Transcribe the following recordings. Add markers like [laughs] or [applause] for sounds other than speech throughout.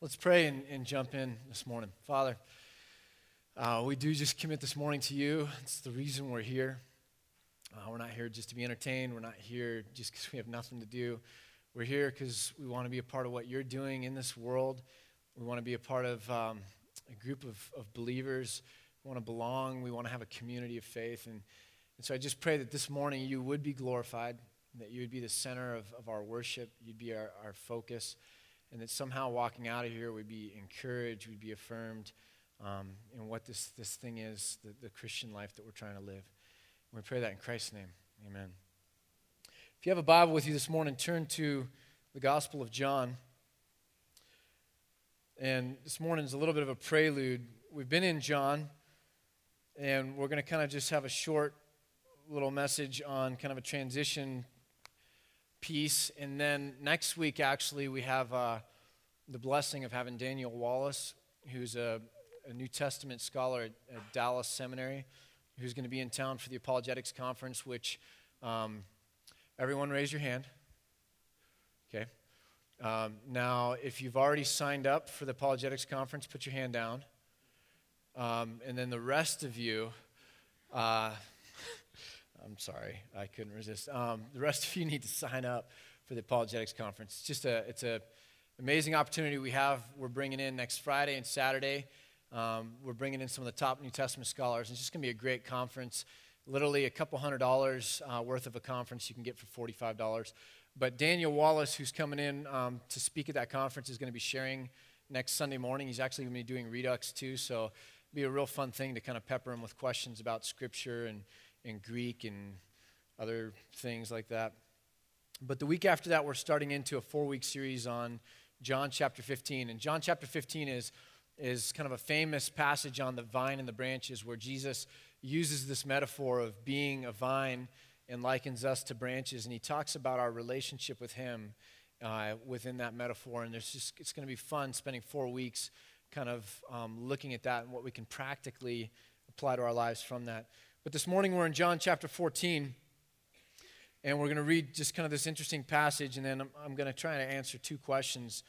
Let's pray and, and jump in this morning. Father, uh, we do just commit this morning to you. It's the reason we're here. Uh, we're not here just to be entertained. We're not here just because we have nothing to do. We're here because we want to be a part of what you're doing in this world. We want to be a part of um, a group of, of believers. We want to belong. We want to have a community of faith. And, and so I just pray that this morning you would be glorified, that you would be the center of, of our worship, you'd be our, our focus and that somehow walking out of here we'd be encouraged, we'd be affirmed um, in what this, this thing is, the, the Christian life that we're trying to live. And we pray that in Christ's name. Amen. If you have a Bible with you this morning, turn to the Gospel of John. And this morning is a little bit of a prelude. We've been in John, and we're going to kind of just have a short little message on kind of a transition piece. And then next week, actually, we have uh, the blessing of having Daniel Wallace, who's a, a New Testament scholar at, at, Dallas Seminary, who's going to be in town for the Apologetics Conference, which um, everyone raise your hand. Okay. Um, now, if you've already signed up for the Apologetics Conference, put your hand down. Um, and then the rest of you, uh, I'm sorry, I couldn't resist. Um, the rest of you need to sign up for the apologetics conference. It's just a it's a amazing opportunity we have. We're bringing in next Friday and Saturday. Um, we're bringing in some of the top New Testament scholars. It's just going to be a great conference. Literally a couple hundred dollars uh, worth of a conference you can get for forty-five dollars. But Daniel Wallace, who's coming in um, to speak at that conference, is going to be sharing next Sunday morning. He's actually going to be doing Redux too, so it'll be a real fun thing to kind of pepper him with questions about Scripture and and Greek and other things like that. But the week after that, we're starting into a four week series on John chapter 15. And John chapter 15 is, is kind of a famous passage on the vine and the branches where Jesus uses this metaphor of being a vine and likens us to branches. And he talks about our relationship with him uh, within that metaphor. And there's just, it's going to be fun spending four weeks kind of um, looking at that and what we can practically apply to our lives from that. But this morning we're in John chapter 14, and we're going to read just kind of this interesting passage, and then I'm, I'm going to try to answer two questions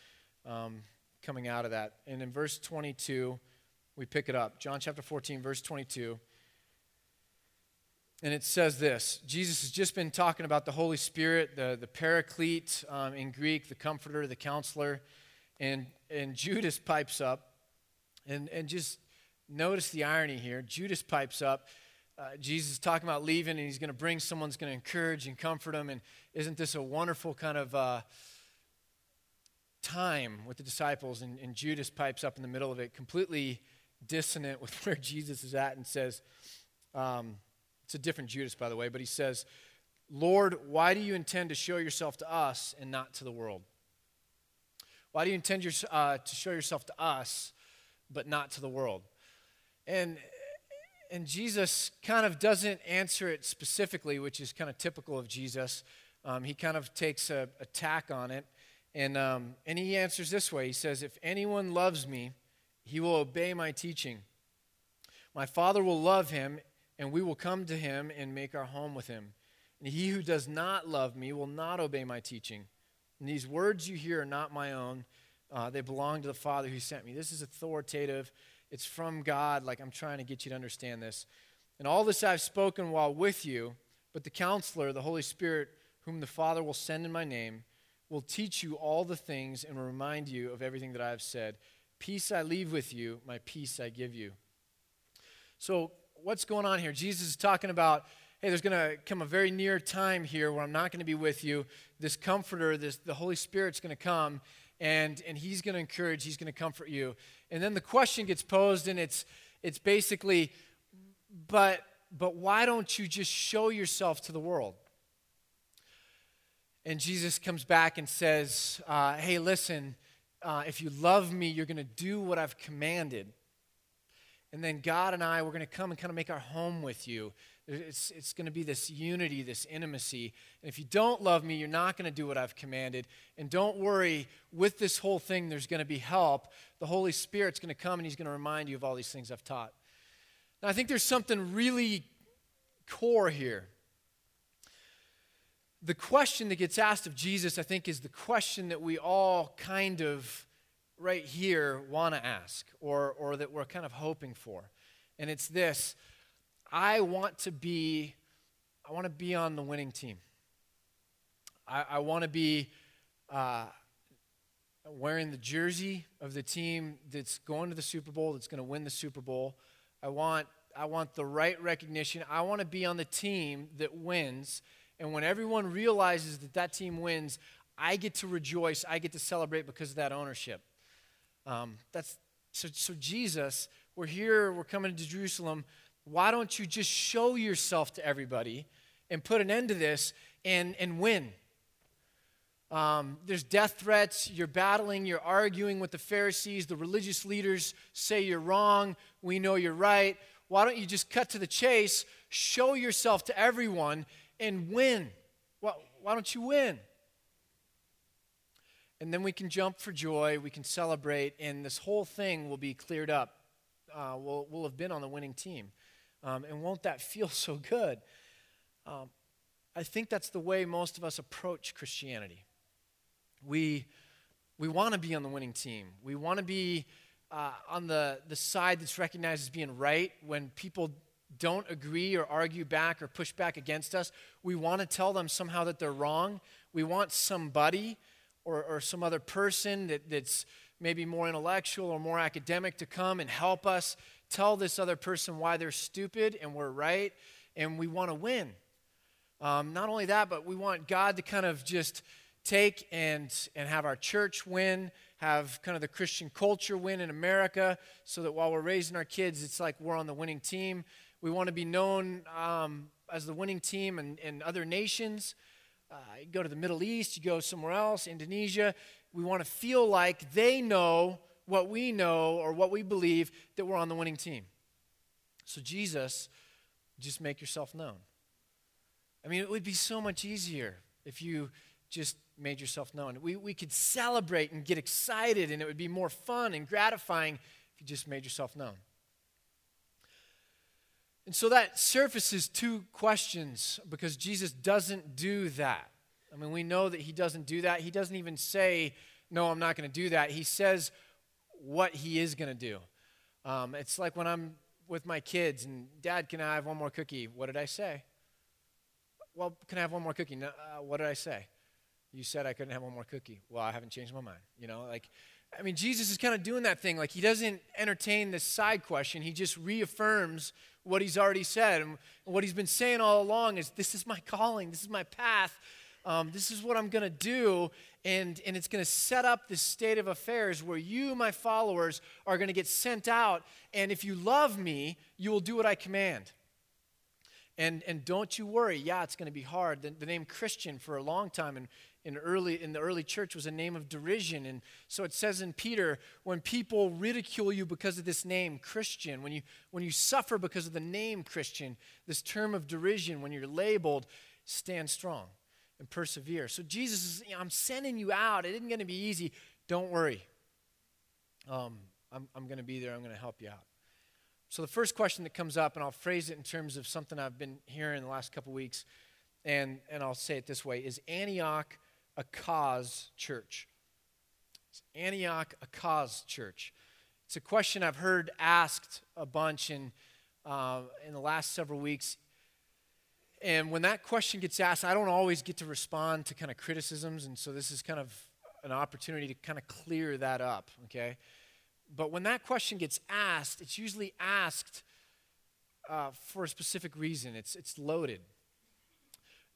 um, coming out of that. And in verse 22, we pick it up. John chapter 14, verse 22. And it says this Jesus has just been talking about the Holy Spirit, the, the paraclete um, in Greek, the comforter, the counselor. And, and Judas pipes up. And, and just notice the irony here. Judas pipes up uh, Jesus is talking about leaving and he's going to bring someone's going to encourage and comfort him. And isn't this a wonderful kind of uh, time with the disciples? And, and, Judas pipes up in the middle of it, completely dissonant with [laughs] where Jesus is at, and says, um, It's a different Judas, by the way, but he says, Lord, why do you intend to show yourself to us and not to the world? Why do you intend your, uh, to show yourself to us but not to the world? And and Jesus kind of doesn't answer it specifically, which is kind of typical of Jesus. Um, he kind of takes a, tack on it. And, um, and he answers this way He says, If anyone loves me, he will obey my teaching. My Father will love him, and we will come to him and make our home with him. And he who does not love me will not obey my teaching. And these words you hear are not my own, uh, they belong to the Father who sent me. This is authoritative. It's from God. Like, I'm trying to get you to understand this. And all this I've spoken while with you, but the counselor, the Holy Spirit, whom the Father will send in my name, will teach you all the things and remind you of everything that I have said. Peace I leave with you, my peace I give you. So, what's going on here? Jesus is talking about hey, there's going to come a very near time here where I'm not going to be with you. This comforter, this, the Holy Spirit's going to come, and, and he's going to encourage, he's going to comfort you. And then the question gets posed, and it's, it's basically, but, but why don't you just show yourself to the world? And Jesus comes back and says, uh, hey, listen, uh, if you love me, you're going to do what I've commanded. And then God and I, we're going to come and kind of make our home with you. It's, it's going to be this unity, this intimacy. And if you don't love me, you're not going to do what I've commanded. And don't worry, with this whole thing, there's going to be help. The Holy Spirit's going to come and He's going to remind you of all these things I've taught. Now, I think there's something really core here. The question that gets asked of Jesus, I think, is the question that we all kind of right here want to ask or, or that we're kind of hoping for. And it's this I want to be, I want to be on the winning team. I, I want to be uh, wearing the jersey of the team that's going to the Super Bowl, that's going to win the Super Bowl. I want, I want the right recognition. I want to be on the team that wins. And when everyone realizes that that team wins, I get to rejoice. I get to celebrate because of that ownership. Um, that's so, so Jesus, we're here, we're coming to Jerusalem. Why don't you just show yourself to everybody and put an end to this and, and win? Um, there's death threats. You're battling. You're arguing with the Pharisees. The religious leaders say you're wrong. We know you're right. Why don't you just cut to the chase, show yourself to everyone, and win? Why, why don't you win? And then we can jump for joy. We can celebrate, and this whole thing will be cleared up. Uh, we'll, we'll have been on the winning team. Um, and won't that feel so good? Um, I think that's the way most of us approach Christianity. We, we want to be on the winning team. We want to be uh, on the, the side that's recognized as being right when people don't agree or argue back or push back against us. We want to tell them somehow that they're wrong. We want somebody or, or some other person that, that's maybe more intellectual or more academic to come and help us tell this other person why they're stupid and we're right. And we want to win. Um, not only that, but we want God to kind of just take and, and have our church win, have kind of the Christian culture win in America, so that while we're raising our kids, it's like we're on the winning team. We want to be known um, as the winning team in, in other nations. Uh, you go to the Middle East, you go somewhere else, Indonesia. We want to feel like they know what we know or what we believe that we're on the winning team. So, Jesus, just make yourself known. I mean, it would be so much easier if you just made yourself known. We, we could celebrate and get excited, and it would be more fun and gratifying if you just made yourself known. And so that surfaces two questions because Jesus doesn't do that. I mean, we know that he doesn't do that. He doesn't even say, No, I'm not going to do that. He says what he is going to do. Um, it's like when I'm with my kids and, Dad, can I have one more cookie? What did I say? Well, can I have one more cookie? No, uh, what did I say? You said I couldn't have one more cookie. Well, I haven't changed my mind. You know, like, I mean, Jesus is kind of doing that thing. Like, he doesn't entertain this side question, he just reaffirms what he's already said. And what he's been saying all along is this is my calling, this is my path, um, this is what I'm going to do. And, and it's going to set up this state of affairs where you, my followers, are going to get sent out. And if you love me, you will do what I command. And, and don't you worry, yeah, it's going to be hard. The, the, name Christian for a long time in, in, early, in the early church was a name of derision. And so it says in Peter, when people ridicule you because of this name, Christian, when you, when you suffer because of the name Christian, this term of derision, when you're labeled, stand strong and persevere. So Jesus is, you know, I'm sending you out. It isn't going to be easy. Don't worry. Um, I'm, I'm going to be there. I'm going to help you out. So, the first question that comes up, and I'll phrase it in terms of something I've been hearing the last couple weeks, and, and I'll say it this way Is Antioch a cause church? Is Antioch a cause church? It's a question I've heard asked a bunch in, uh, in the last several weeks. And when that question gets asked, I don't always get to respond to kind of criticisms, and so this is kind of an opportunity to kind of clear that up, okay? But when that question gets asked, it's usually asked uh, for a specific reason. It's, it's loaded.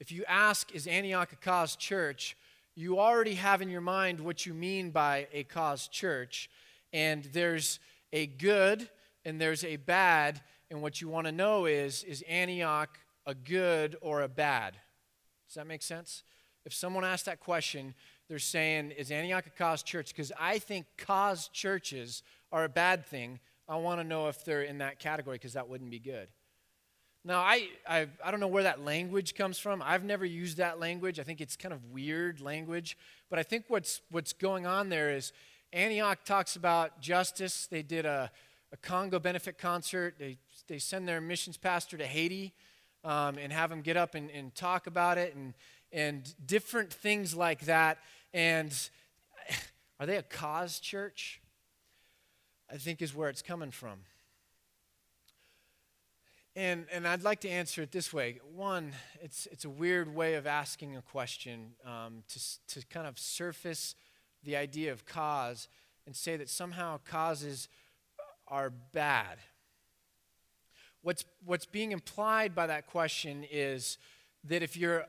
If you ask, is Antioch a cause church? You already have in your mind what you mean by a cause church. And there's a good and there's a bad. And what you want to know is, is Antioch a good or a bad? Does that make sense? If someone asks that question, they're saying, is Antioch a cause church? Because I think cause churches are a bad thing. I want to know if they're in that category because that wouldn't be good. Now, I, I, I don't know where that language comes from. I've never used that language. I think it's kind of weird language. But I think what's, what's going on there is Antioch talks about justice. They did a, a Congo benefit concert. They, they send their missions pastor to Haiti um, and have them get up and, and talk about it. And and different things like that. And [sighs] Are they a cause church? I think is where it's coming from. And, and I'd like to answer it this way. One, it's, it's a weird way of asking a question um, to, to kind of surface the idea of cause and say that somehow causes are bad. What's, what's being implied by that question is that if you're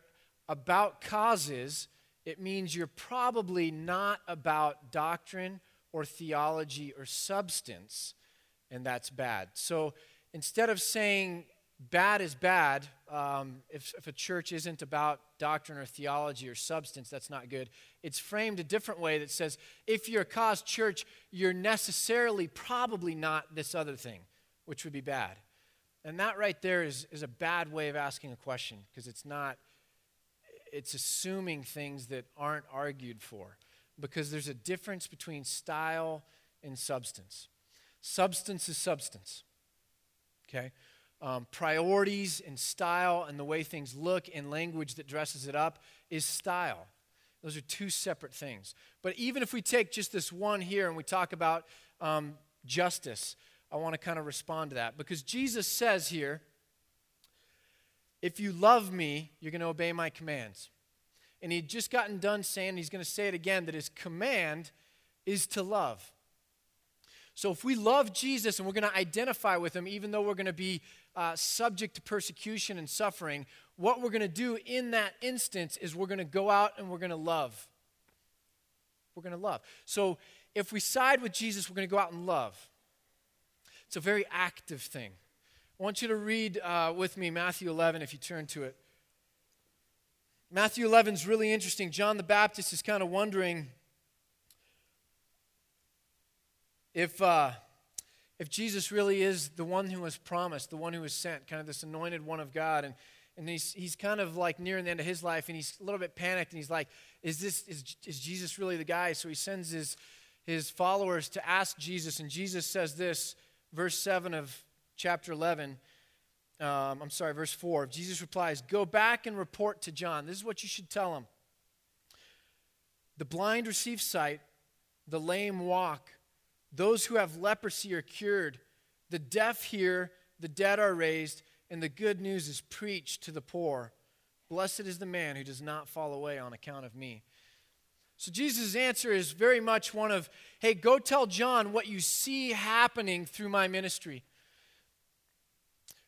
about causes, it means you're probably not about doctrine or theology or substance, and that's bad. So instead of saying bad is bad, um, if, if a church isn't about doctrine or theology or substance, that's not good. It's framed a different way that says if you're a cause church, you're necessarily probably not this other thing, which would be bad. And that right there is, is a bad way of asking a question because it's not, it's assuming things that aren't argued for because there's a difference between style and substance. Substance is substance okay? Um, priorities and style and the way things look and language that dresses it up is style. Those are two separate things. But even if we take just this one here and we talk about um, justice, I want to kind of respond to that because Jesus says here, if you love me, you're going to obey my commands. And he'd just gotten done saying, he's going to say it again, that his command is to love. So if we love Jesus and we're going to identify with him, even though we're going to be uh, subject to persecution and suffering, what we're going to do in that instance is we're going to go out and we're going to love. We're going to love. So if we side with Jesus, we're going to go out and love. It's a very active thing. I want you to read uh, with me Matthew 11 if you turn to it. Matthew 11 is really interesting. John the Baptist is kind of wondering if, uh, if Jesus really is the one who was promised, the one who was sent, kind of this anointed one of God, and, and he's, he's kind of like nearing the end of his life, and he's a little bit panicked, and he's like, is, this, is, is Jesus really the guy? So he sends his, his followers to ask Jesus, and Jesus says this, verse 7 of chapter 11. Um, I'm sorry, verse 4. Jesus replies, Go back and report to John. This is what you should tell him. The blind receive sight, the lame walk, those who have leprosy are cured. The deaf hear, the dead are raised, and the good news is preached to the poor. Blessed is the man who does not fall away on account of me. So Jesus' answer is very much one of, hey, go tell John what you see happening through my ministry.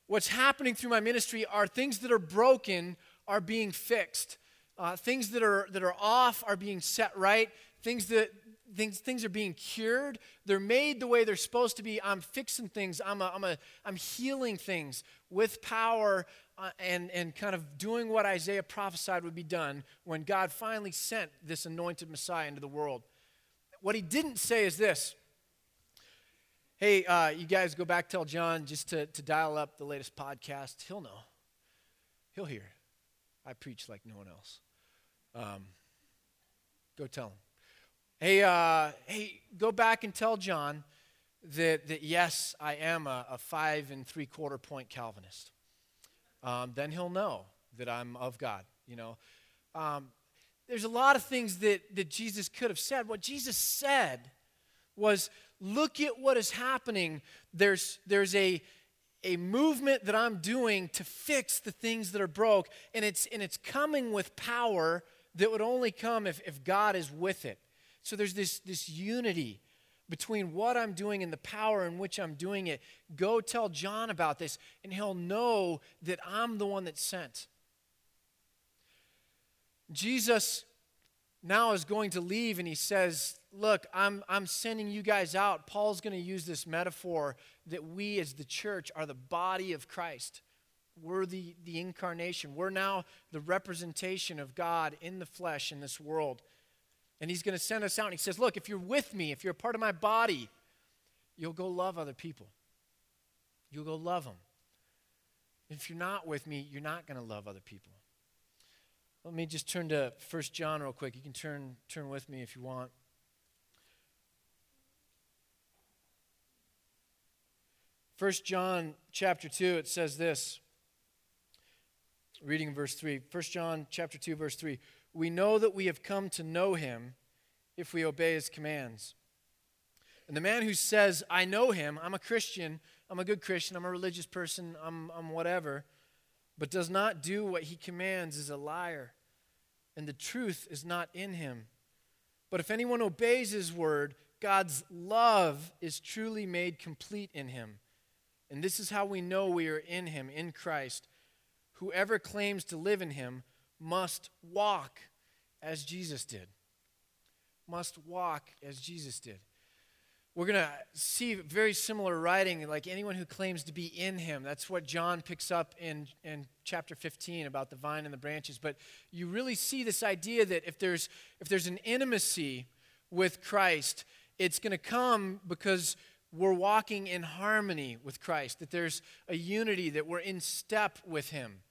What's happening through my ministry are things that are broken are being fixed. Uh, things that are, that are off are being set right. Things that, things, things are being cured. They're made the way they're supposed to be. I'm fixing things. I'm, a, I'm, a, I'm healing things with power uh, and, and kind of doing what Isaiah prophesied would be done when God finally sent this anointed Messiah into the world. What he didn't say is this Hey, uh, you guys go back, tell John just to, to dial up the latest podcast. He'll know, he'll hear. I preach like no one else. Um, go tell him. Hey, uh, hey, go back and tell John that, that yes, I am a, a five and three quarter point Calvinist. Um, then he'll know that I'm of God, you know. Um, there's a lot of things that, that Jesus could have said. What Jesus said was, look at what is happening. There's, there's a, a movement that I'm doing to fix the things that are broke, and it's, and it's coming with power that would only come if, if God is with it. So there's this, this unity between what I'm doing and the power in which I'm doing it. Go tell John about this, and he'll know that I'm the one that sent. Jesus now is going to leave, and he says, Look, I'm, I'm sending you guys out. Paul's going to use this metaphor that we as the church are the body of Christ. We're the, the incarnation. We're now the representation of God in the flesh in this world. And he's going to send us out. And he says, Look, if you're with me, if you're a part of my body, you'll go love other people. You'll go love them. If you're not with me, you're not going to love other people. Let me just turn to 1 John real quick. You can turn, turn with me if you want. First John chapter 2, it says this. Reading verse 3. 1 John chapter 2, verse 3 we know that we have come to know him if we obey his commands. And the man who says, I know him, I'm a Christian, I'm a good Christian, I'm a religious person, I'm, I'm whatever, but does not do what he commands is a liar, and the truth is not in him. But if anyone obeys his word, God's love is truly made complete in him. And this is how we know we are in him, in Christ. Whoever claims to live in him must walk as Jesus did. Must walk as Jesus did. We're going to see very similar writing, like anyone who claims to be in him. That's what John picks up in, in chapter 15 about the vine and the branches. But you really see this idea that if there's, if there's an intimacy with Christ, it's going to come because we're walking in harmony with Christ, that there's a unity, that we're in step with him.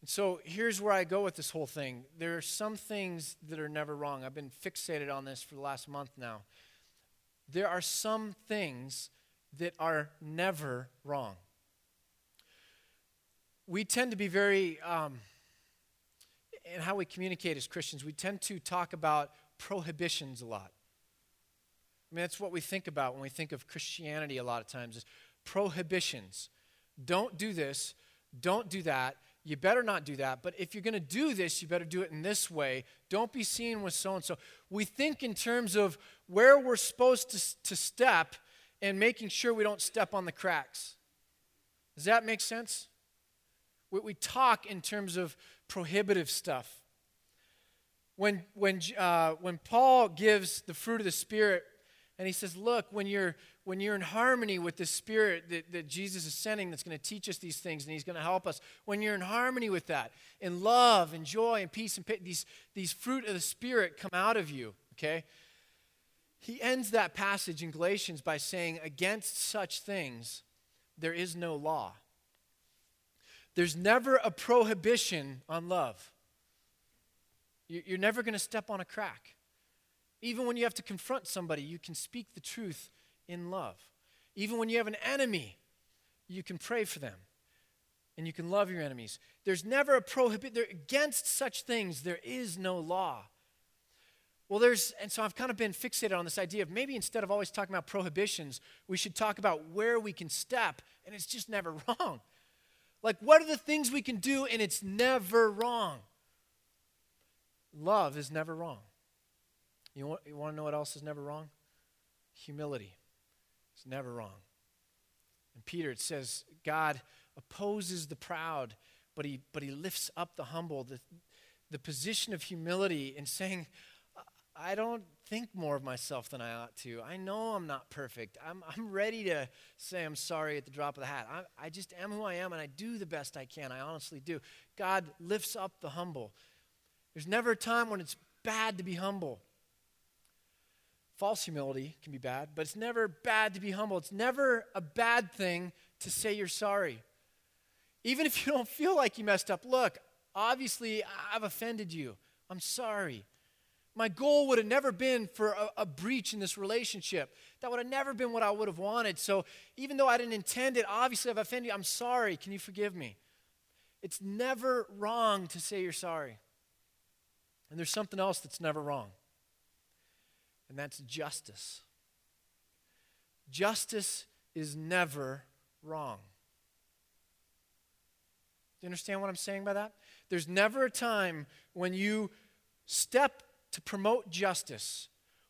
And so here's where I go with this whole thing. There are some things that are never wrong. I've been fixated on this for the last month now. There are some things that are never wrong. We tend to be very, um, in how we communicate as Christians, we tend to talk about prohibitions a lot. I mean, that's what we think about when we think of Christianity a lot of times is prohibitions. Don't do this, don't do that. You better not do that. But if you're going to do this, you better do it in this way. Don't be seen with so and so. We think in terms of where we're supposed to, to step and making sure we don't step on the cracks. Does that make sense? We, we talk in terms of prohibitive stuff. When, when, uh, when Paul gives the fruit of the Spirit and he says, Look, when you're, when you're in harmony with the Spirit that, that Jesus is sending that's going to teach us these things and he's going to help us, when you're in harmony with that, in love and joy and peace and these, these fruit of the Spirit come out of you, okay? He ends that passage in Galatians by saying, Against such things there is no law. There's never a prohibition on love. You're never going to step on a crack. Even when you have to confront somebody, you can speak the truth in love. Even when you have an enemy, you can pray for them and you can love your enemies. There's never a prohibit against such things there is no law. Well, there's, and so I've kind of been fixated on this idea of maybe instead of always talking about prohibitions, we should talk about where we can step, and it's just never [laughs] wrong. Like, what are the things we can do, and it's never wrong? Love is never wrong. You want, you want to know what else is never wrong? Humility. It's never wrong. And Peter, it says, God opposes the proud, but he, but he lifts up the humble. The, the position of humility in saying, I don't think more of myself than I ought to. I know I'm not perfect. I'm, I'm ready to say I'm sorry at the drop of the hat. I, I just am who I am and I do the best I can. I honestly do. God lifts up the humble. There's never a time when it's bad to be humble. False humility can be bad, but it's never bad to be humble. It's never a bad thing to say you're sorry. Even if you [laughs] don't feel like you messed up, look, obviously I've offended you. I'm sorry. My goal would have never been for a, a, breach in this relationship. That would have never been what I would have wanted. So even though I didn't intend it, obviously I've offended you. I'm sorry. Can you forgive me? It's never wrong to say you're sorry. And there's something else that's never wrong and that's justice. Justice is never wrong. Do you understand what I'm saying by that? There's never a time when you step to promote justice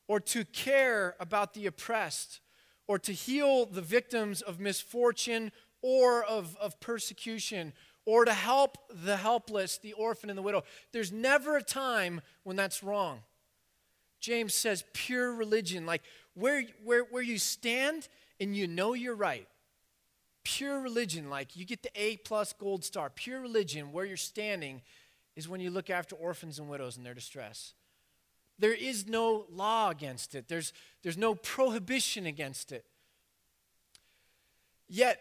or to care about the oppressed or to heal the victims of misfortune or of, of persecution or to help the helpless, the orphan, and the widow. There's never a time when that's wrong. James says pure religion, like where, where, where you stand and you know you're right. Pure religion, like you get the A plus gold star. Pure religion, where you're standing, is when you look after orphans and widows in their distress. There is no law against it, there's, there's no prohibition against it. Yet,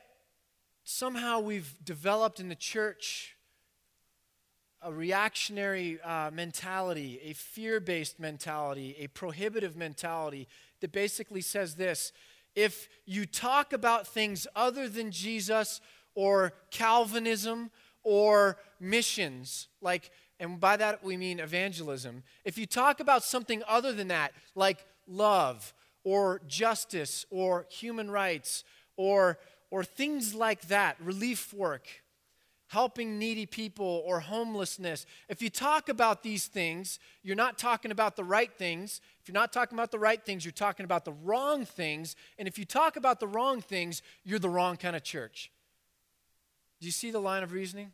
somehow we've developed in the church a reactionary uh, mentality, a fear based mentality, a prohibitive mentality that basically says this if you talk about things other than Jesus or Calvinism or missions, like and by that we mean evangelism, if you talk about something other than that, like love or justice or human rights or, or things like that, relief work, helping needy people or homelessness, if you talk about these things, you're not talking about the right things. If you're not talking about the right things, you're talking about the wrong things. And if you talk about the wrong things, you're the wrong kind of church. Do you see the line of reasoning?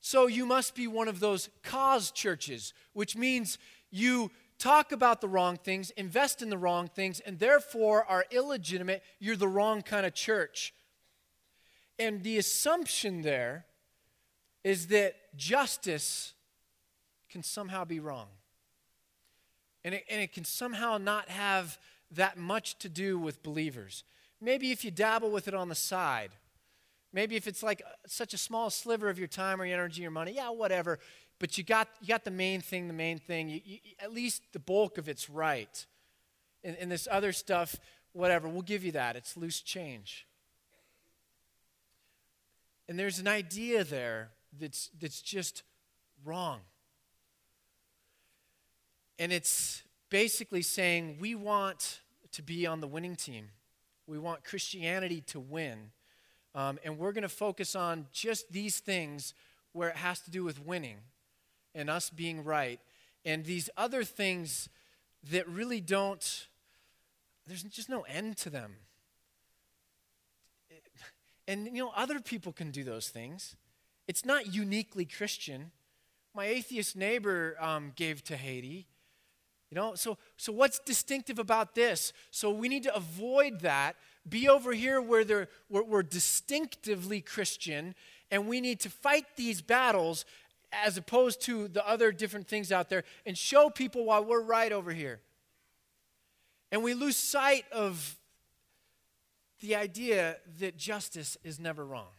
So you must be one of those cause churches, which means you talk about the wrong things, invest in the wrong things, and therefore are illegitimate. You're the wrong kind of church. And the assumption there is that justice can somehow be wrong. And it, and it can somehow not have that much to do with believers. Maybe if you dabble with it on the side, Maybe if it's like uh, such a small sliver of your time or your energy or your money, yeah, whatever. But you got, you got the main thing, the main thing. You, you, at least the bulk of it's right. And, and this other stuff, whatever, we'll give you that. It's loose change. And there's an idea there that's, that's just wrong. And it's basically saying we want to be on the winning team. We want Christianity to win. Um, and we're going to focus on just these things where it has to do with winning and us being right. And these other things that really don't, there's just no end to them. And, you know, other people can do those things. It's not uniquely Christian. My atheist neighbor um, gave to Haiti. You know, so, so what's distinctive about this? So we need to avoid that be over here where we're, we're distinctively Christian, and we need to fight these battles as opposed to the other different things out there and show people why we're right over here. And we lose sight of the idea that justice is never wrong.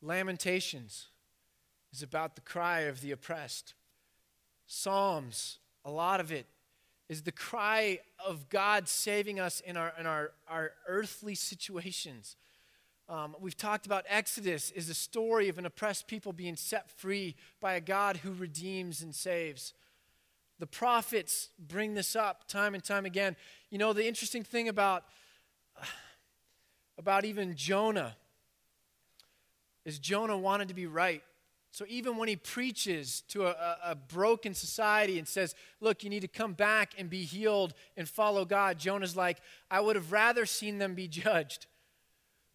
Lamentations is about the cry of the oppressed. Psalms, a lot of it is the cry of God saving us in our, in our, our earthly situations. Um, we've talked about Exodus is a story of an oppressed people being set free by a God who redeems and saves. The prophets bring this up time and time again. You know, the interesting thing about, [sighs] about even Jonah is Jonah wanted to be right. So even when he preaches to a, a, broken society and says, Look, you need to come back and be healed and follow God, Jonah's like, I would have rather seen them be [laughs] judged.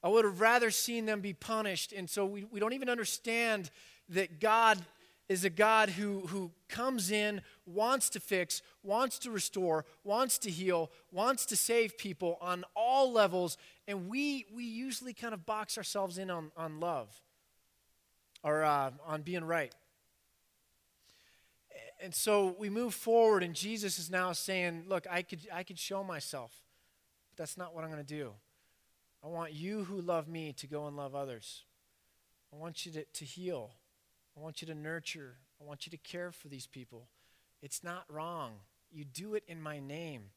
I would have rather seen them be punished. And so we, we don't even understand that God is a God who, who comes in, wants to fix, wants to restore, wants to heal, wants to save people on all levels. And we, we usually kind of box ourselves in on, on love or uh, on being right. And so we move forward, and Jesus is now saying, Look, I could, I could show myself, but that's not what I'm going to do. I want you who love me to go and love others. I want you to, to heal. I want you to nurture. I want you to care for these people. It's not wrong. You do it in my name.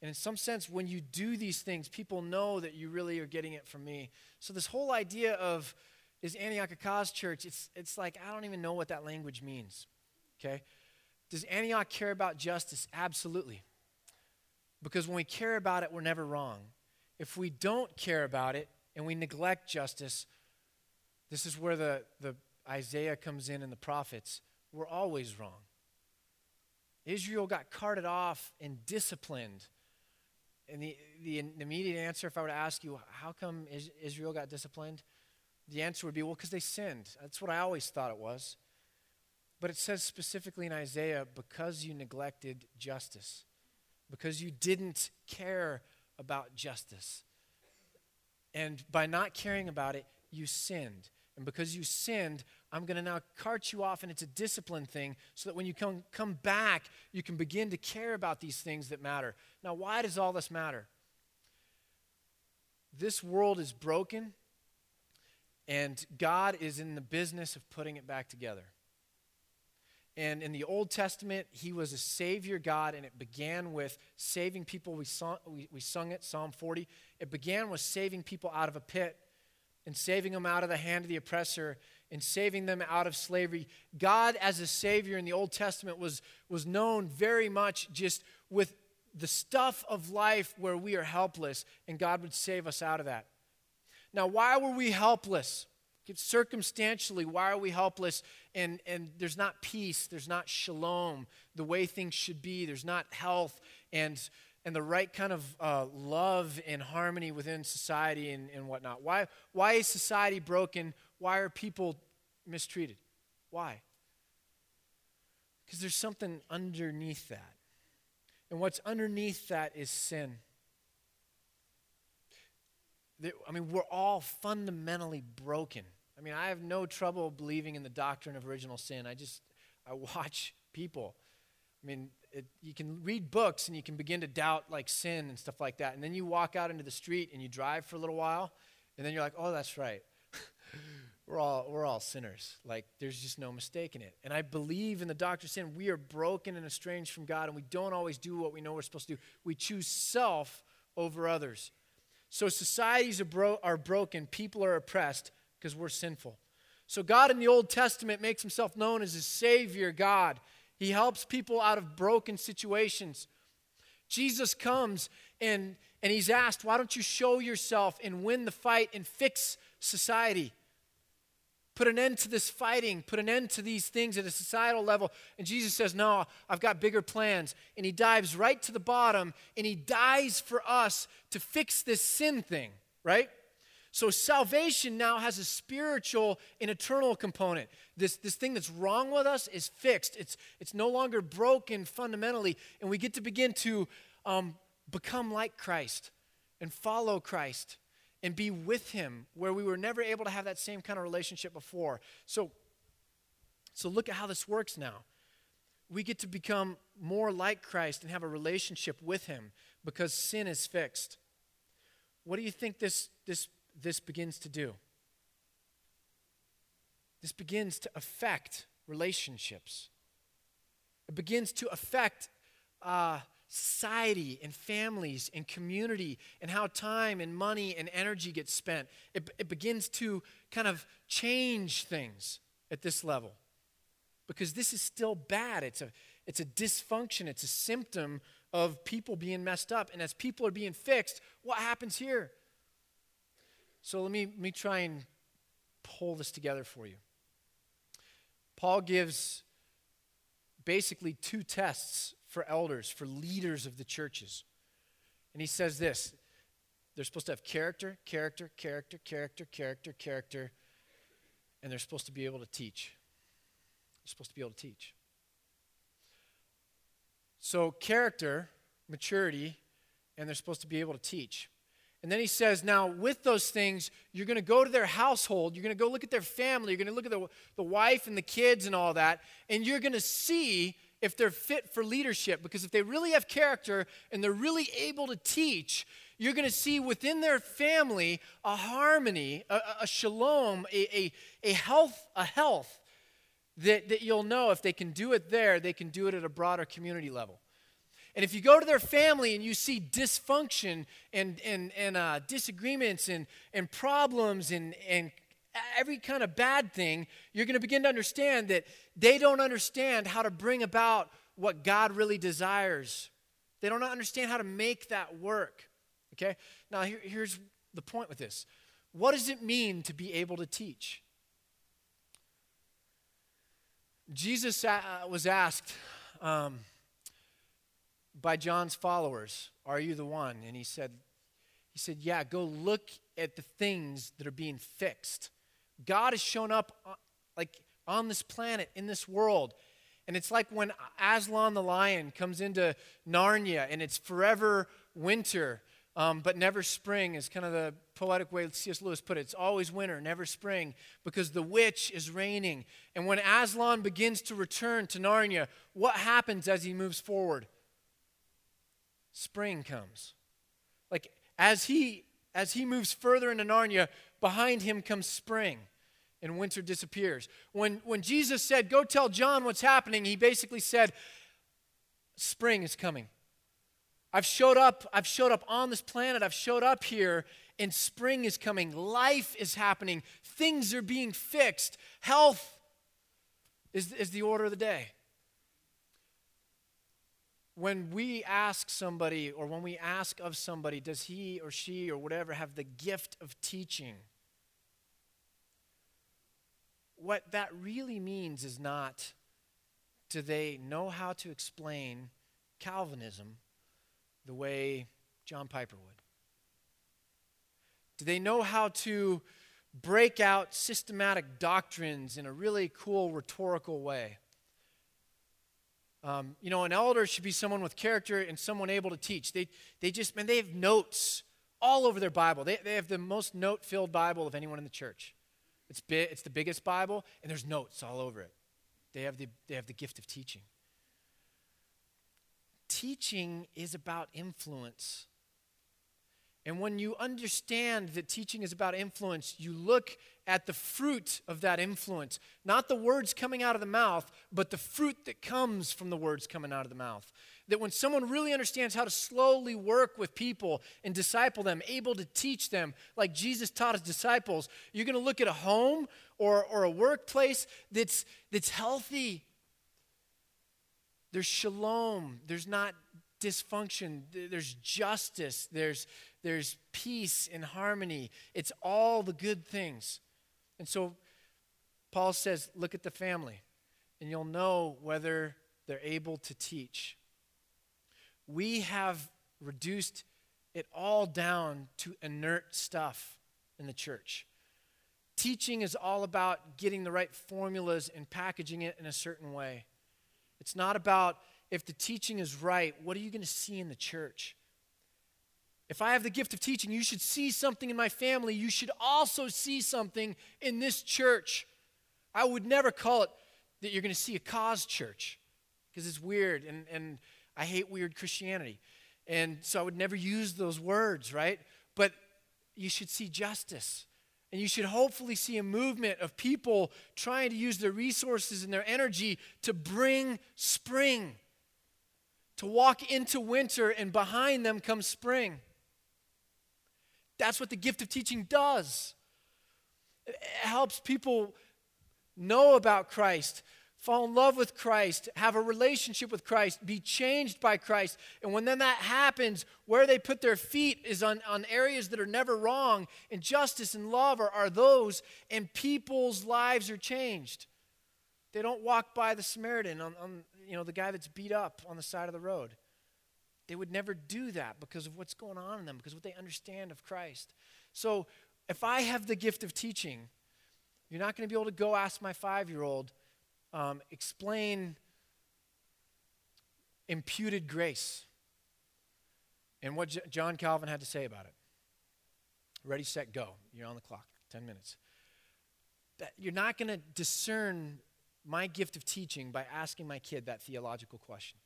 And in some sense, when you do these things, people know that you really are getting it from me. So, this whole idea of is Antioch a cause church, it's, it's like, I don't even know what that language means. Okay? Does Antioch care about justice? Absolutely. Because when we care about it, we're never wrong. If we don't care about it and we neglect justice, this is where the, the Isaiah comes in and the prophets. We're always wrong. Israel got carted off and disciplined. And the, the, immediate answer, if I were to ask you, how come Israel got disciplined? the answer would be, well, because they sinned. That's what I always thought it was. But it says specifically in Isaiah, because you neglected justice, because you didn't care about justice. And by not caring about it, you sinned. And because you sinned, I'm going to now cart you off, and it's a discipline thing so that when you come, come back, you can begin to care about these things that matter. Now, why does all this matter? This world is broken and God is in the business of putting it back together. And in the Old Testament, he was a Savior God, and it began with saving people. We, we, we sung it, Psalm 40. It began with saving people out of a pit. and saving them out of the hand of the oppressor and saving them out of slavery. God, as a Savior in the Old Testament, was, was known very much just with the stuff of life where we are helpless, and God would save us out of that. Now, why were we helpless? Circumstantially, why are we helpless? And, and there's not peace, there's not shalom, the way things should be, there's not health and, and the right kind of uh, love and harmony within society and, and whatnot. Why, why is society broken? Why are people mistreated? Why? Because there's something underneath that. And what's underneath that is sin. I mean, we're all fundamentally broken. I mean, I have no trouble believing in the doctrine of original sin. I just, I watch people. I mean, it, you can read books and you can begin to doubt like sin and stuff like that. And then you walk out into the street and you drive for a little while, and then you're like, oh, that's right. [laughs] we're all we're all sinners. Like there's just no mistake in it. And I believe in the doctrine of sin. We are broken and estranged from God, and we don't always do what we know we're supposed to do. We choose self over others. So societies are, bro- are broken, people are oppressed, because we're sinful. So, God in the Old Testament makes himself known as a Savior God. He helps people out of broken situations. Jesus comes and, and he's asked, Why don't you show yourself and win the fight and fix society? Put an end to this fighting, put an end to these things at a societal level. And Jesus says, No, I've got bigger plans. And he dives right to the bottom and he dies for us to fix this sin thing, right? So salvation now has a spiritual and eternal component. This, this thing that's wrong with us is fixed, it's, it's no longer broken fundamentally, and we get to begin to um, become like Christ and follow Christ and be with Him where we were never able to have that same kind of relationship before. So, so look at how this works now. We get to become more like Christ and have a relationship with Him because sin is fixed. What do you think this, this this begins to do. This begins to affect relationships. It begins to affect uh, society and families and community and how time and money and energy gets spent. It, it begins to kind of change things at this level because this is still bad. It's a, it's a dysfunction, it's a symptom of people being messed up. And as people are being fixed, what happens here? So let me, let me try and pull this together for you. Paul gives basically two tests for elders, for leaders of the churches. And he says this they're supposed to have character, character, character, character, character, character, and they're supposed to be able to teach. They're supposed to be able to teach. So, character, maturity, and they're supposed to be able to teach. And then he says, now with those things, you're going to go to their household. You're going to go look at their family. You're going to look at the, the wife and the kids and all that. And you're going to see if they're fit for leadership. Because if they really have character and they're really able to teach, you're going to see within their family a harmony, a, a shalom, a, a, a health, a health that, that you'll know if they can do it there, they can do it at a broader community level. And if you go to their family and you see dysfunction and, and, and uh, disagreements and, and problems and, and every kind of bad thing, you're going to begin to understand that they don't understand how to bring about what God really desires. They don't understand how to make that work. Okay? Now, here, here's the point with this what does it mean to be able to teach? Jesus uh, was asked, um, by John's followers, Are you the one? And he said, he said, Yeah, go look at the things that are being fixed. God has shown up uh, like on this planet, in this world. And it's like when Aslan the lion comes into Narnia and it's forever winter, um, but never spring, is kind of the poetic way C.S. Lewis put it. It's always winter, never spring, because the witch is reigning. And when Aslan begins to return to Narnia, what happens as he moves forward? spring comes. Like as he as he moves further into Narnia, behind him comes spring and winter disappears. When when Jesus said, "Go tell John what's happening," he basically said, "Spring is coming." I've showed up, I've showed up on this planet, I've showed up here, and spring is coming. Life is happening. Things are being fixed. Health is, is the order of the day. When we ask somebody, or when we ask of somebody, does he or she or whatever have the gift of teaching? What that really means is not do they know how to explain Calvinism the way John Piper would? Do they know how to break out systematic doctrines in a really cool rhetorical way? Um, you know, an elder should be someone with character and someone able to teach. They, they just, man, they have notes all over their Bible. They, they have the most note filled Bible of anyone in the church. It's, big, it's the biggest Bible, and there's notes all over it. They have, the, they have the gift of teaching. Teaching is about influence. And when you understand that teaching is about influence, you look at the fruit of that influence. Not the words coming out of the mouth, but the fruit that comes from the words coming out of the mouth. That when someone really understands how to slowly work with people and disciple them, able to teach them like Jesus taught his disciples, you're going to look at a home or, or a workplace that's, that's healthy. There's shalom, there's not dysfunction, there's justice, there's, there's peace and harmony. It's all the good things. And so Paul says, look at the family, and you'll know whether they're able to teach. We have reduced it all down to inert stuff in the church. Teaching is all about getting the right formulas and packaging it in a certain way. It's not about if the teaching is right, what are you going to see in the church? If I have the gift of teaching, you should see something in my family. You should also see something in this church. I would never call it that you're going to see a cause church because it's weird and, and I hate weird Christianity. And so I would never use those words, right? But you should see justice. And you should hopefully see a movement of people trying to use their resources and their energy to bring spring, to walk into winter, and behind them comes spring. That's what the gift of teaching does. It helps people know about Christ, fall in love with Christ, have a relationship with Christ, be changed by Christ. And when then that happens, where they put their feet is on, on areas that are never wrong, and justice and love are, are those, and people's lives are changed. They don't walk by the Samaritan on, on you know the guy that's beat up on the side of the road. They would never do that because of what's going on in them, because what they understand of Christ. So if I have the gift of teaching, you're not going to be able to go ask my five year old, um, explain imputed grace and what J- John Calvin had to say about it. Ready, set, go. You're on the clock, 10 minutes. That you're not going to discern my gift of teaching by asking my kid that theological question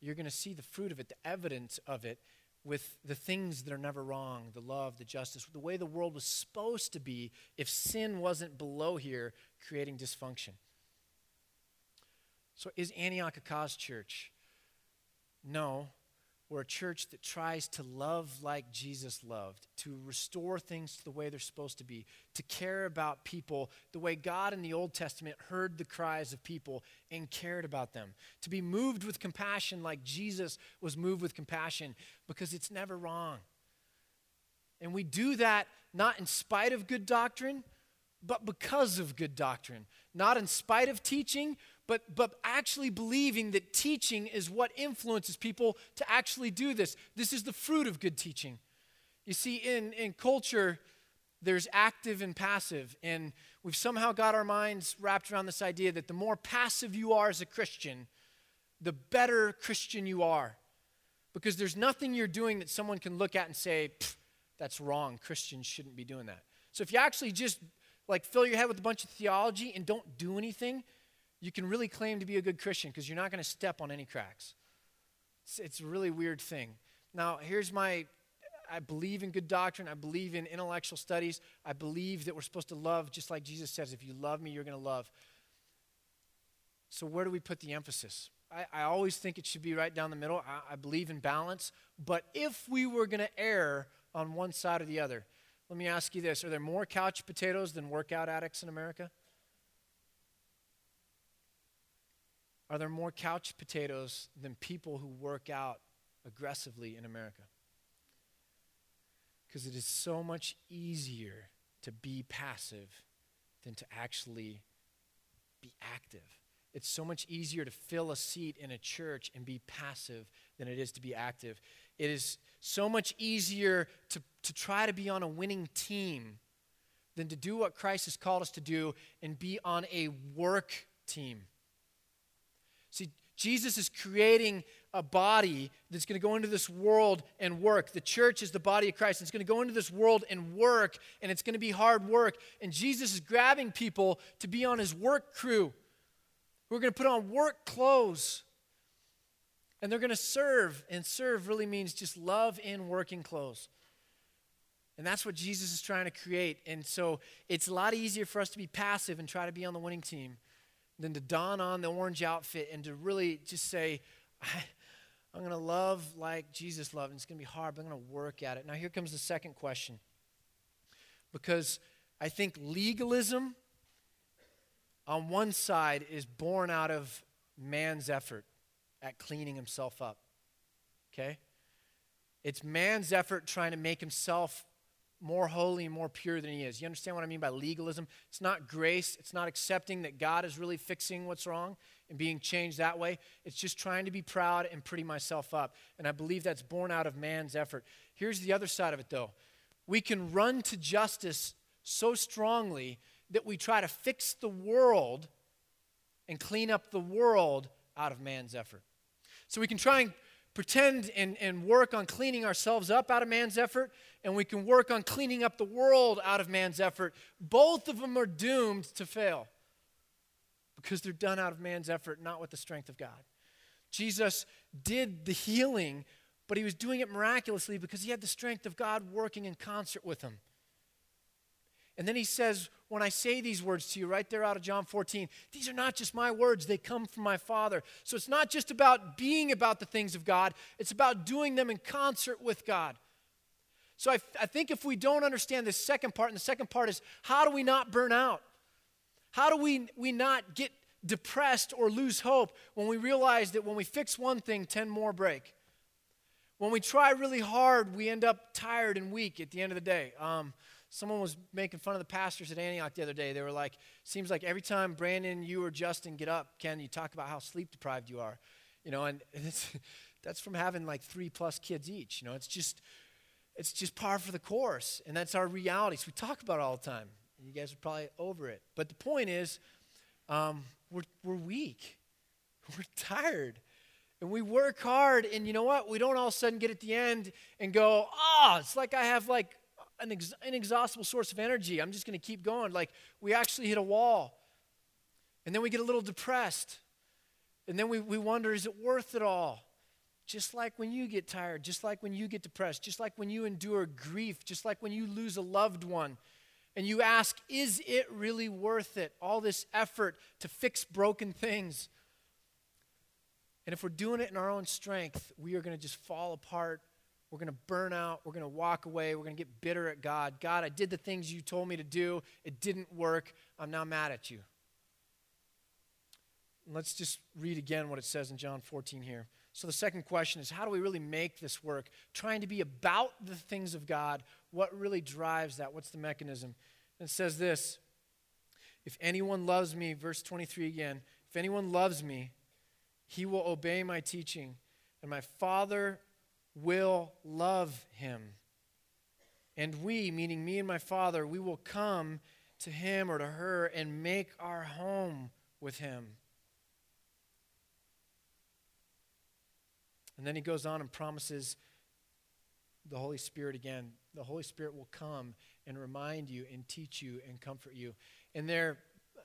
you're going to see the fruit of it, the evidence of it, with the things that are never wrong the love, the justice, the way the world was supposed to be if sin wasn't below here creating dysfunction. So, is Antioch a cause church? No. We're a church that tries to love like Jesus loved, to restore things to the way they're supposed to be, to care about people the way God in the Old Testament heard the cries of people and cared about them, to be moved with compassion like Jesus was moved with compassion because it's never wrong. And we do that not in spite of good doctrine, but because of good doctrine. Not in spite of teaching, but, but actually believing that teaching is what influences people to actually do this. This is the fruit of good teaching. You see, in, in culture, there's active and passive, and we've somehow got our minds wrapped around this idea that the more passive you are as a Christian, the better Christian you are. Because there's nothing you're doing that someone can look at and say, that's wrong. Christians shouldn't be doing that. So if you actually just like fill your head with a bunch of theology and don't do anything, you can really claim to be a good Christian because you're not going to step on any cracks. It's, it's a really weird thing. Now, here's my I believe in good doctrine. I believe in intellectual studies. I believe that we're supposed to love just like Jesus says if you love me, you're going to love. So, where do we put the emphasis? I, I always think it should be right down the middle. I, I believe in balance. But if we were going to err on one side or the other, let me ask you this Are there more couch potatoes than workout addicts in America? Are there more couch potatoes than people who work out aggressively in America? Because it is so much easier to be passive than to actually be active. It's so much easier to fill a seat in a church and be passive than it is to be active. It is so much easier to, to try to be on a winning team than to do what Christ has called us to do and be on a work team. See, Jesus is creating a body that's going to go into this world and work. The church is the body of Christ. It's going to go into this world and work, and it's going to be hard work. And Jesus is grabbing people to be on his work crew who are going to put on work clothes. And they're going to serve. And serve really means just love in working clothes. And that's what Jesus is trying to create. And so it's a lot easier for us to be passive and try to be on the winning team than to don on the orange outfit and to really just say, I'm going to love like Jesus loved. And it's going to be hard, but I'm going to work at it. Now, here comes the second question. Because I think legalism on one side is born out of man's effort at cleaning himself up. Okay? It's man's effort trying to make himself more holy and more pure than he is. You understand what I mean by legalism? It's not grace, it's not accepting that God is really fixing what's wrong and being changed that way. It's just trying to be proud and pretty myself up. And I believe that's born out of man's effort. Here's the other side of it, though we can run to justice so strongly that we try to fix the world and clean up the world out of man's effort. So we can try and pretend and, and work on cleaning ourselves up out of man's effort, and we can work on cleaning up the world out of man's effort. Both of them are doomed to fail because they're done out of man's effort, not with the strength of God. Jesus did the healing, but he was doing it miraculously because he had the strength of God working in concert with him. And then he says, When I say these words to you, right there out of John 14, these are not just my words, they come from my Father. So it's not just about being about the things of God, it's about doing them in concert with God. So I, I think if we don't understand this second part, and the second part is how do we not burn out? How do we, we not get depressed or lose hope when we realize that when we fix one thing, 10 more break? When we try really hard, we end up tired and weak at the end of the day. Um, Someone was making fun of the pastors at Antioch the other day. They were like, seems like every time Brandon, you or Justin get up, Ken, you talk about how sleep deprived you are. You know, and, [laughs] that's from having like three plus kids each. You know, it's just, it's just par for the course. And that's our reality. So we talk about it all the time. And you guys are probably over it. But the point is, um, we're, we're weak. [laughs] We're tired. And we work hard, and you know what? We don't all of a sudden get at the end and go, oh, it's like I have like an ex- inexhaustible source of energy. I'm just going to keep going. Like we actually hit a wall. And then we get a little depressed. And then we, we wonder, is it worth it all? Just like when you get tired, just like when you get depressed, just like when you endure grief, just like when you lose a loved one. And you ask, is it really worth it? All this effort to fix broken things. And if we're doing it in our own strength, we are going to just fall apart we're going to burn out. We're going to walk away. We're going to get bitter at God. God, I did the things you told me to do. It didn't work. I'm now mad at you. Let's just read again what it says in John 14 here. So, the second question is how do we really make this work? Trying to be about the things of God. What really drives that? What's the mechanism? And it says this If anyone loves me, verse 23 again, if anyone loves me, he will obey my teaching, and my Father will love him. And we, meaning me and my Father, we will come to him or to her and make our home with him. And then he goes on and promises the Holy Spirit again. The Holy Spirit will come and remind you and teach you and comfort you. And there,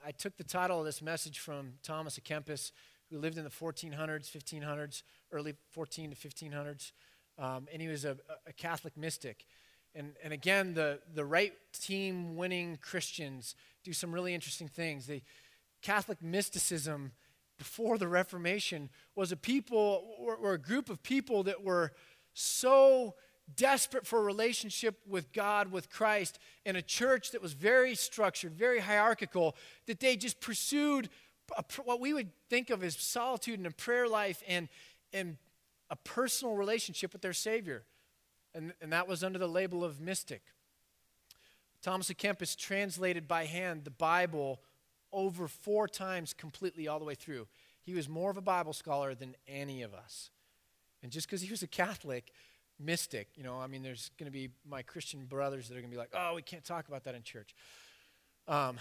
I took the title of this message from Thomas à Kempis, who lived in the 1400s, 1500s, early 14 to 1500s. Um, and he was a, a, Catholic mystic. And, and again, the, the right team winning Christians do some really interesting things. The Catholic mysticism before the Reformation was a people, or, or a group of people that were so desperate for a relationship with God, with Christ, in a church that was very structured, very hierarchical, that they just pursued a, what we would think of as solitude and a prayer life and, and a personal relationship with their Savior. And, and that was under the label of mystic. Thomas à Kempis translated by hand the Bible over four times completely all the way through. He was more of a Bible scholar than any of us. And just because he was a Catholic, mystic, you know, I mean, there's going to be my Christian brothers that are going to be like, oh, we can't talk about that in church. Um,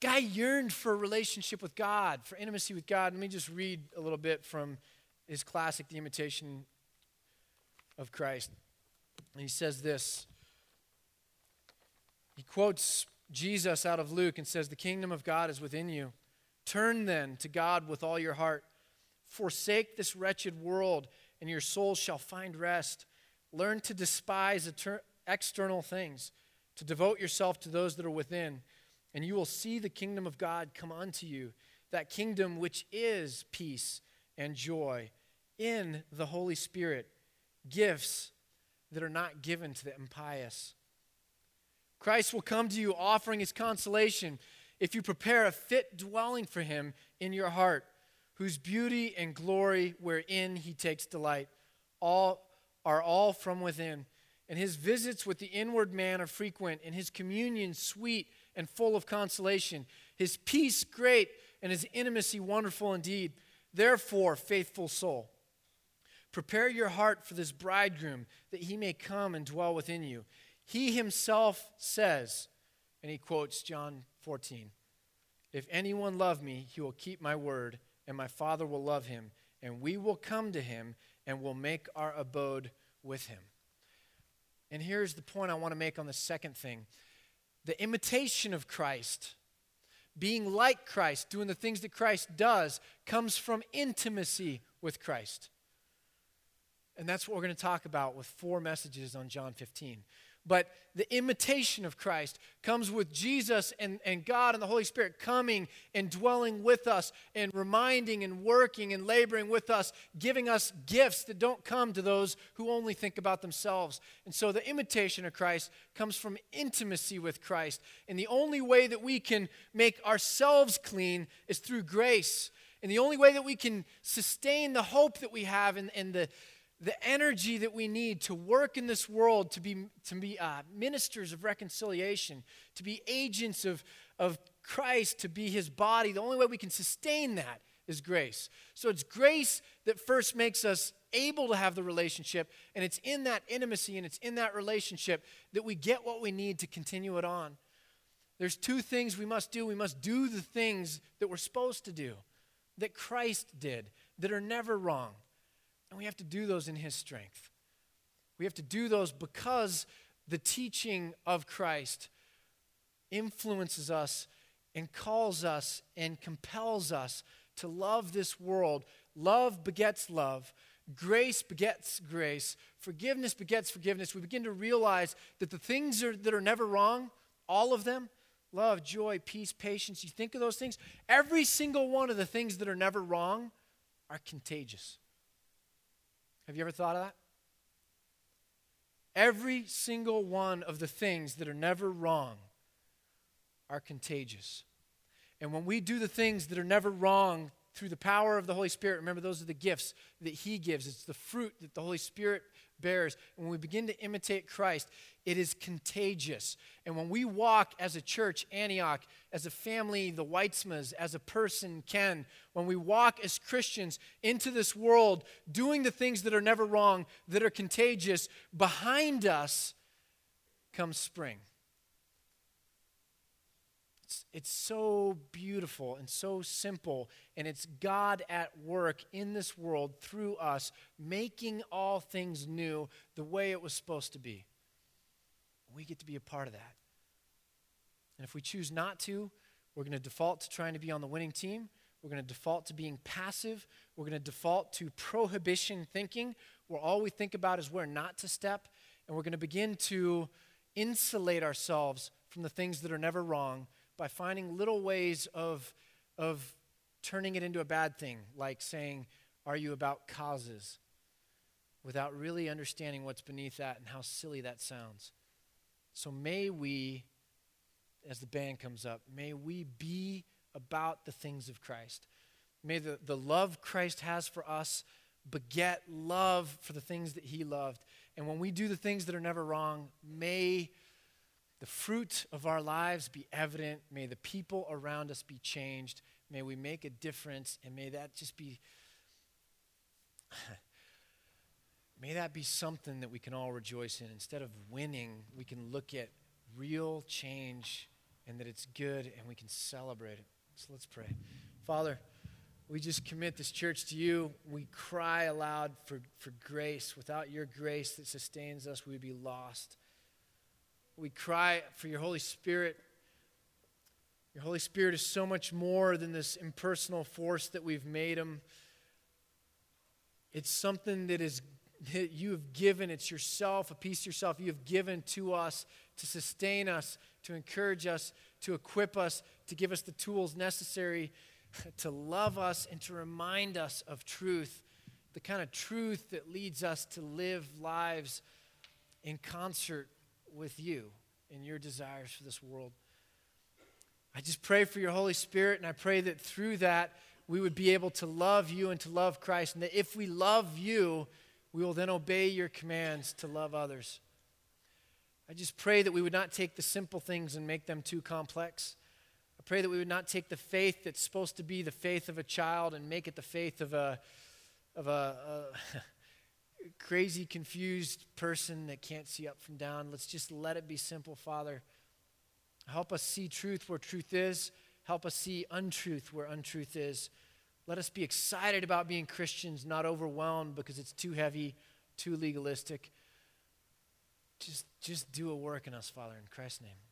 guy yearned for a relationship with God, for intimacy with God. Let me just read a little bit from his classic, The Imitation of Christ. And he says this. He quotes Jesus out of Luke and says, The kingdom of God is within you. Turn then to God with all your heart. Forsake this wretched world, and your soul shall find rest. Learn to despise external things, to devote yourself to those that are within, and you will see the kingdom of God come unto you, that kingdom which is peace and joy in the Holy Spirit, gifts that are not given to the impious. Christ will come to you offering his consolation if you prepare a fit dwelling for him in your heart, whose beauty and glory wherein he takes delight. All are all from within. And his visits with the inward man are frequent, and his communion sweet and full of consolation. His peace great, and his intimacy wonderful indeed. Therefore, faithful soul, prepare your heart for this bridegroom, that he may come and dwell within you. He himself says, and he quotes John 14 If anyone love me, he will keep my word, and my Father will love him, and we will come to him and will make our abode with him. And here's the point I want to make on the second thing the imitation of Christ, being like Christ, doing the things that Christ does, comes from intimacy with Christ. And that's what we're going to talk about with four messages on John 15. But the imitation of Christ comes with Jesus and, and God and the Holy Spirit coming and dwelling with us and reminding and working and laboring with us, giving us gifts that don't come to those who only think about themselves. And so the imitation of Christ comes from intimacy with Christ. And the only way that we can make ourselves clean is through grace. And the only way that we can sustain the hope that we have and, and the the energy that we need to work in this world, to be, to be uh, ministers of reconciliation, to be agents of, of Christ, to be his body, the only way we can sustain that is grace. So it's grace that first makes us able to have the relationship, and it's in that intimacy and it's in that relationship that we get what we need to continue it on. There's two things we must do. We must do the things that we're supposed to do, that Christ did, that are never wrong. And we have to do those in His strength. We have to do those because the teaching of Christ influences us and calls us and compels us to love this world. Love begets love. Grace begets grace. Forgiveness begets forgiveness. We begin to realize that the things are, that are never wrong, all of them, love, joy, peace, patience, you think of those things, every single one of the things that are never wrong are contagious. Have you ever thought of that? Every single one of the things that are never wrong are contagious. And when we do the things that are never wrong through the power of the Holy Spirit, remember those are the gifts that He gives. It's the fruit that the Holy Spirit bears. When we begin to imitate Christ, it is contagious. And when we walk as a church, Antioch, as a family, the Wytsmas, as a person, Ken, when we walk as Christians into this world, doing the things that are never wrong, that are contagious, behind us comes spring. It's, so beautiful and so simple, and it's God at work in this world through us, making all things new the way it was supposed to be. We get to be a part of that. And if we choose not to, we're going to default to trying to be on the winning team. We're going to default to being passive. We're going to default to prohibition thinking, where all we think about is where not to step. And we're going to begin to insulate ourselves from the things that are never wrong by finding little ways of, of turning it into a bad thing, like saying, Are you about causes? without really understanding what's beneath that and how silly that sounds. So may we, as the band comes up, may we be about the things of Christ. May the, the love Christ has for us beget love for the things that he loved. And when we do the things that are never wrong, may the fruit of our lives be evident. May the people around us be changed. May we make a difference. And may that just be, [sighs] may that be something that we can all rejoice in. Instead of winning, we can look at real change and that it's good and we can celebrate it. So let's pray. Father, we just commit this church to you. We cry aloud for, for grace. Without your grace that sustains us, we would be lost. We cry for your Holy Spirit. Your Holy Spirit is so much more than this impersonal force that we've made him. It's something that is that you have given. It's yourself, a piece of yourself you have given to us to sustain us, to encourage us, to equip us, to give us the tools necessary [laughs] to love us and to remind us of truth, the kind of truth that leads us to live lives in concert with you and your desires for this world. I just pray for your Holy Spirit, and I pray that through that we would be able to love you and to love Christ, and that if we love you, we will then obey your commands to love others. I just pray that we would not take the simple things and make them too complex. I pray that we would not take the faith that's supposed to be the faith of a child and make it the faith of a, of a, a [laughs] crazy, confused person that can't see up from down. Let's just let it be simple, Father. Help us see truth where truth is. Help us see untruth where untruth is. Let us be excited about being Christians, not overwhelmed because it's too heavy, too legalistic. Just, just do a work in us, Father, in Christ's name.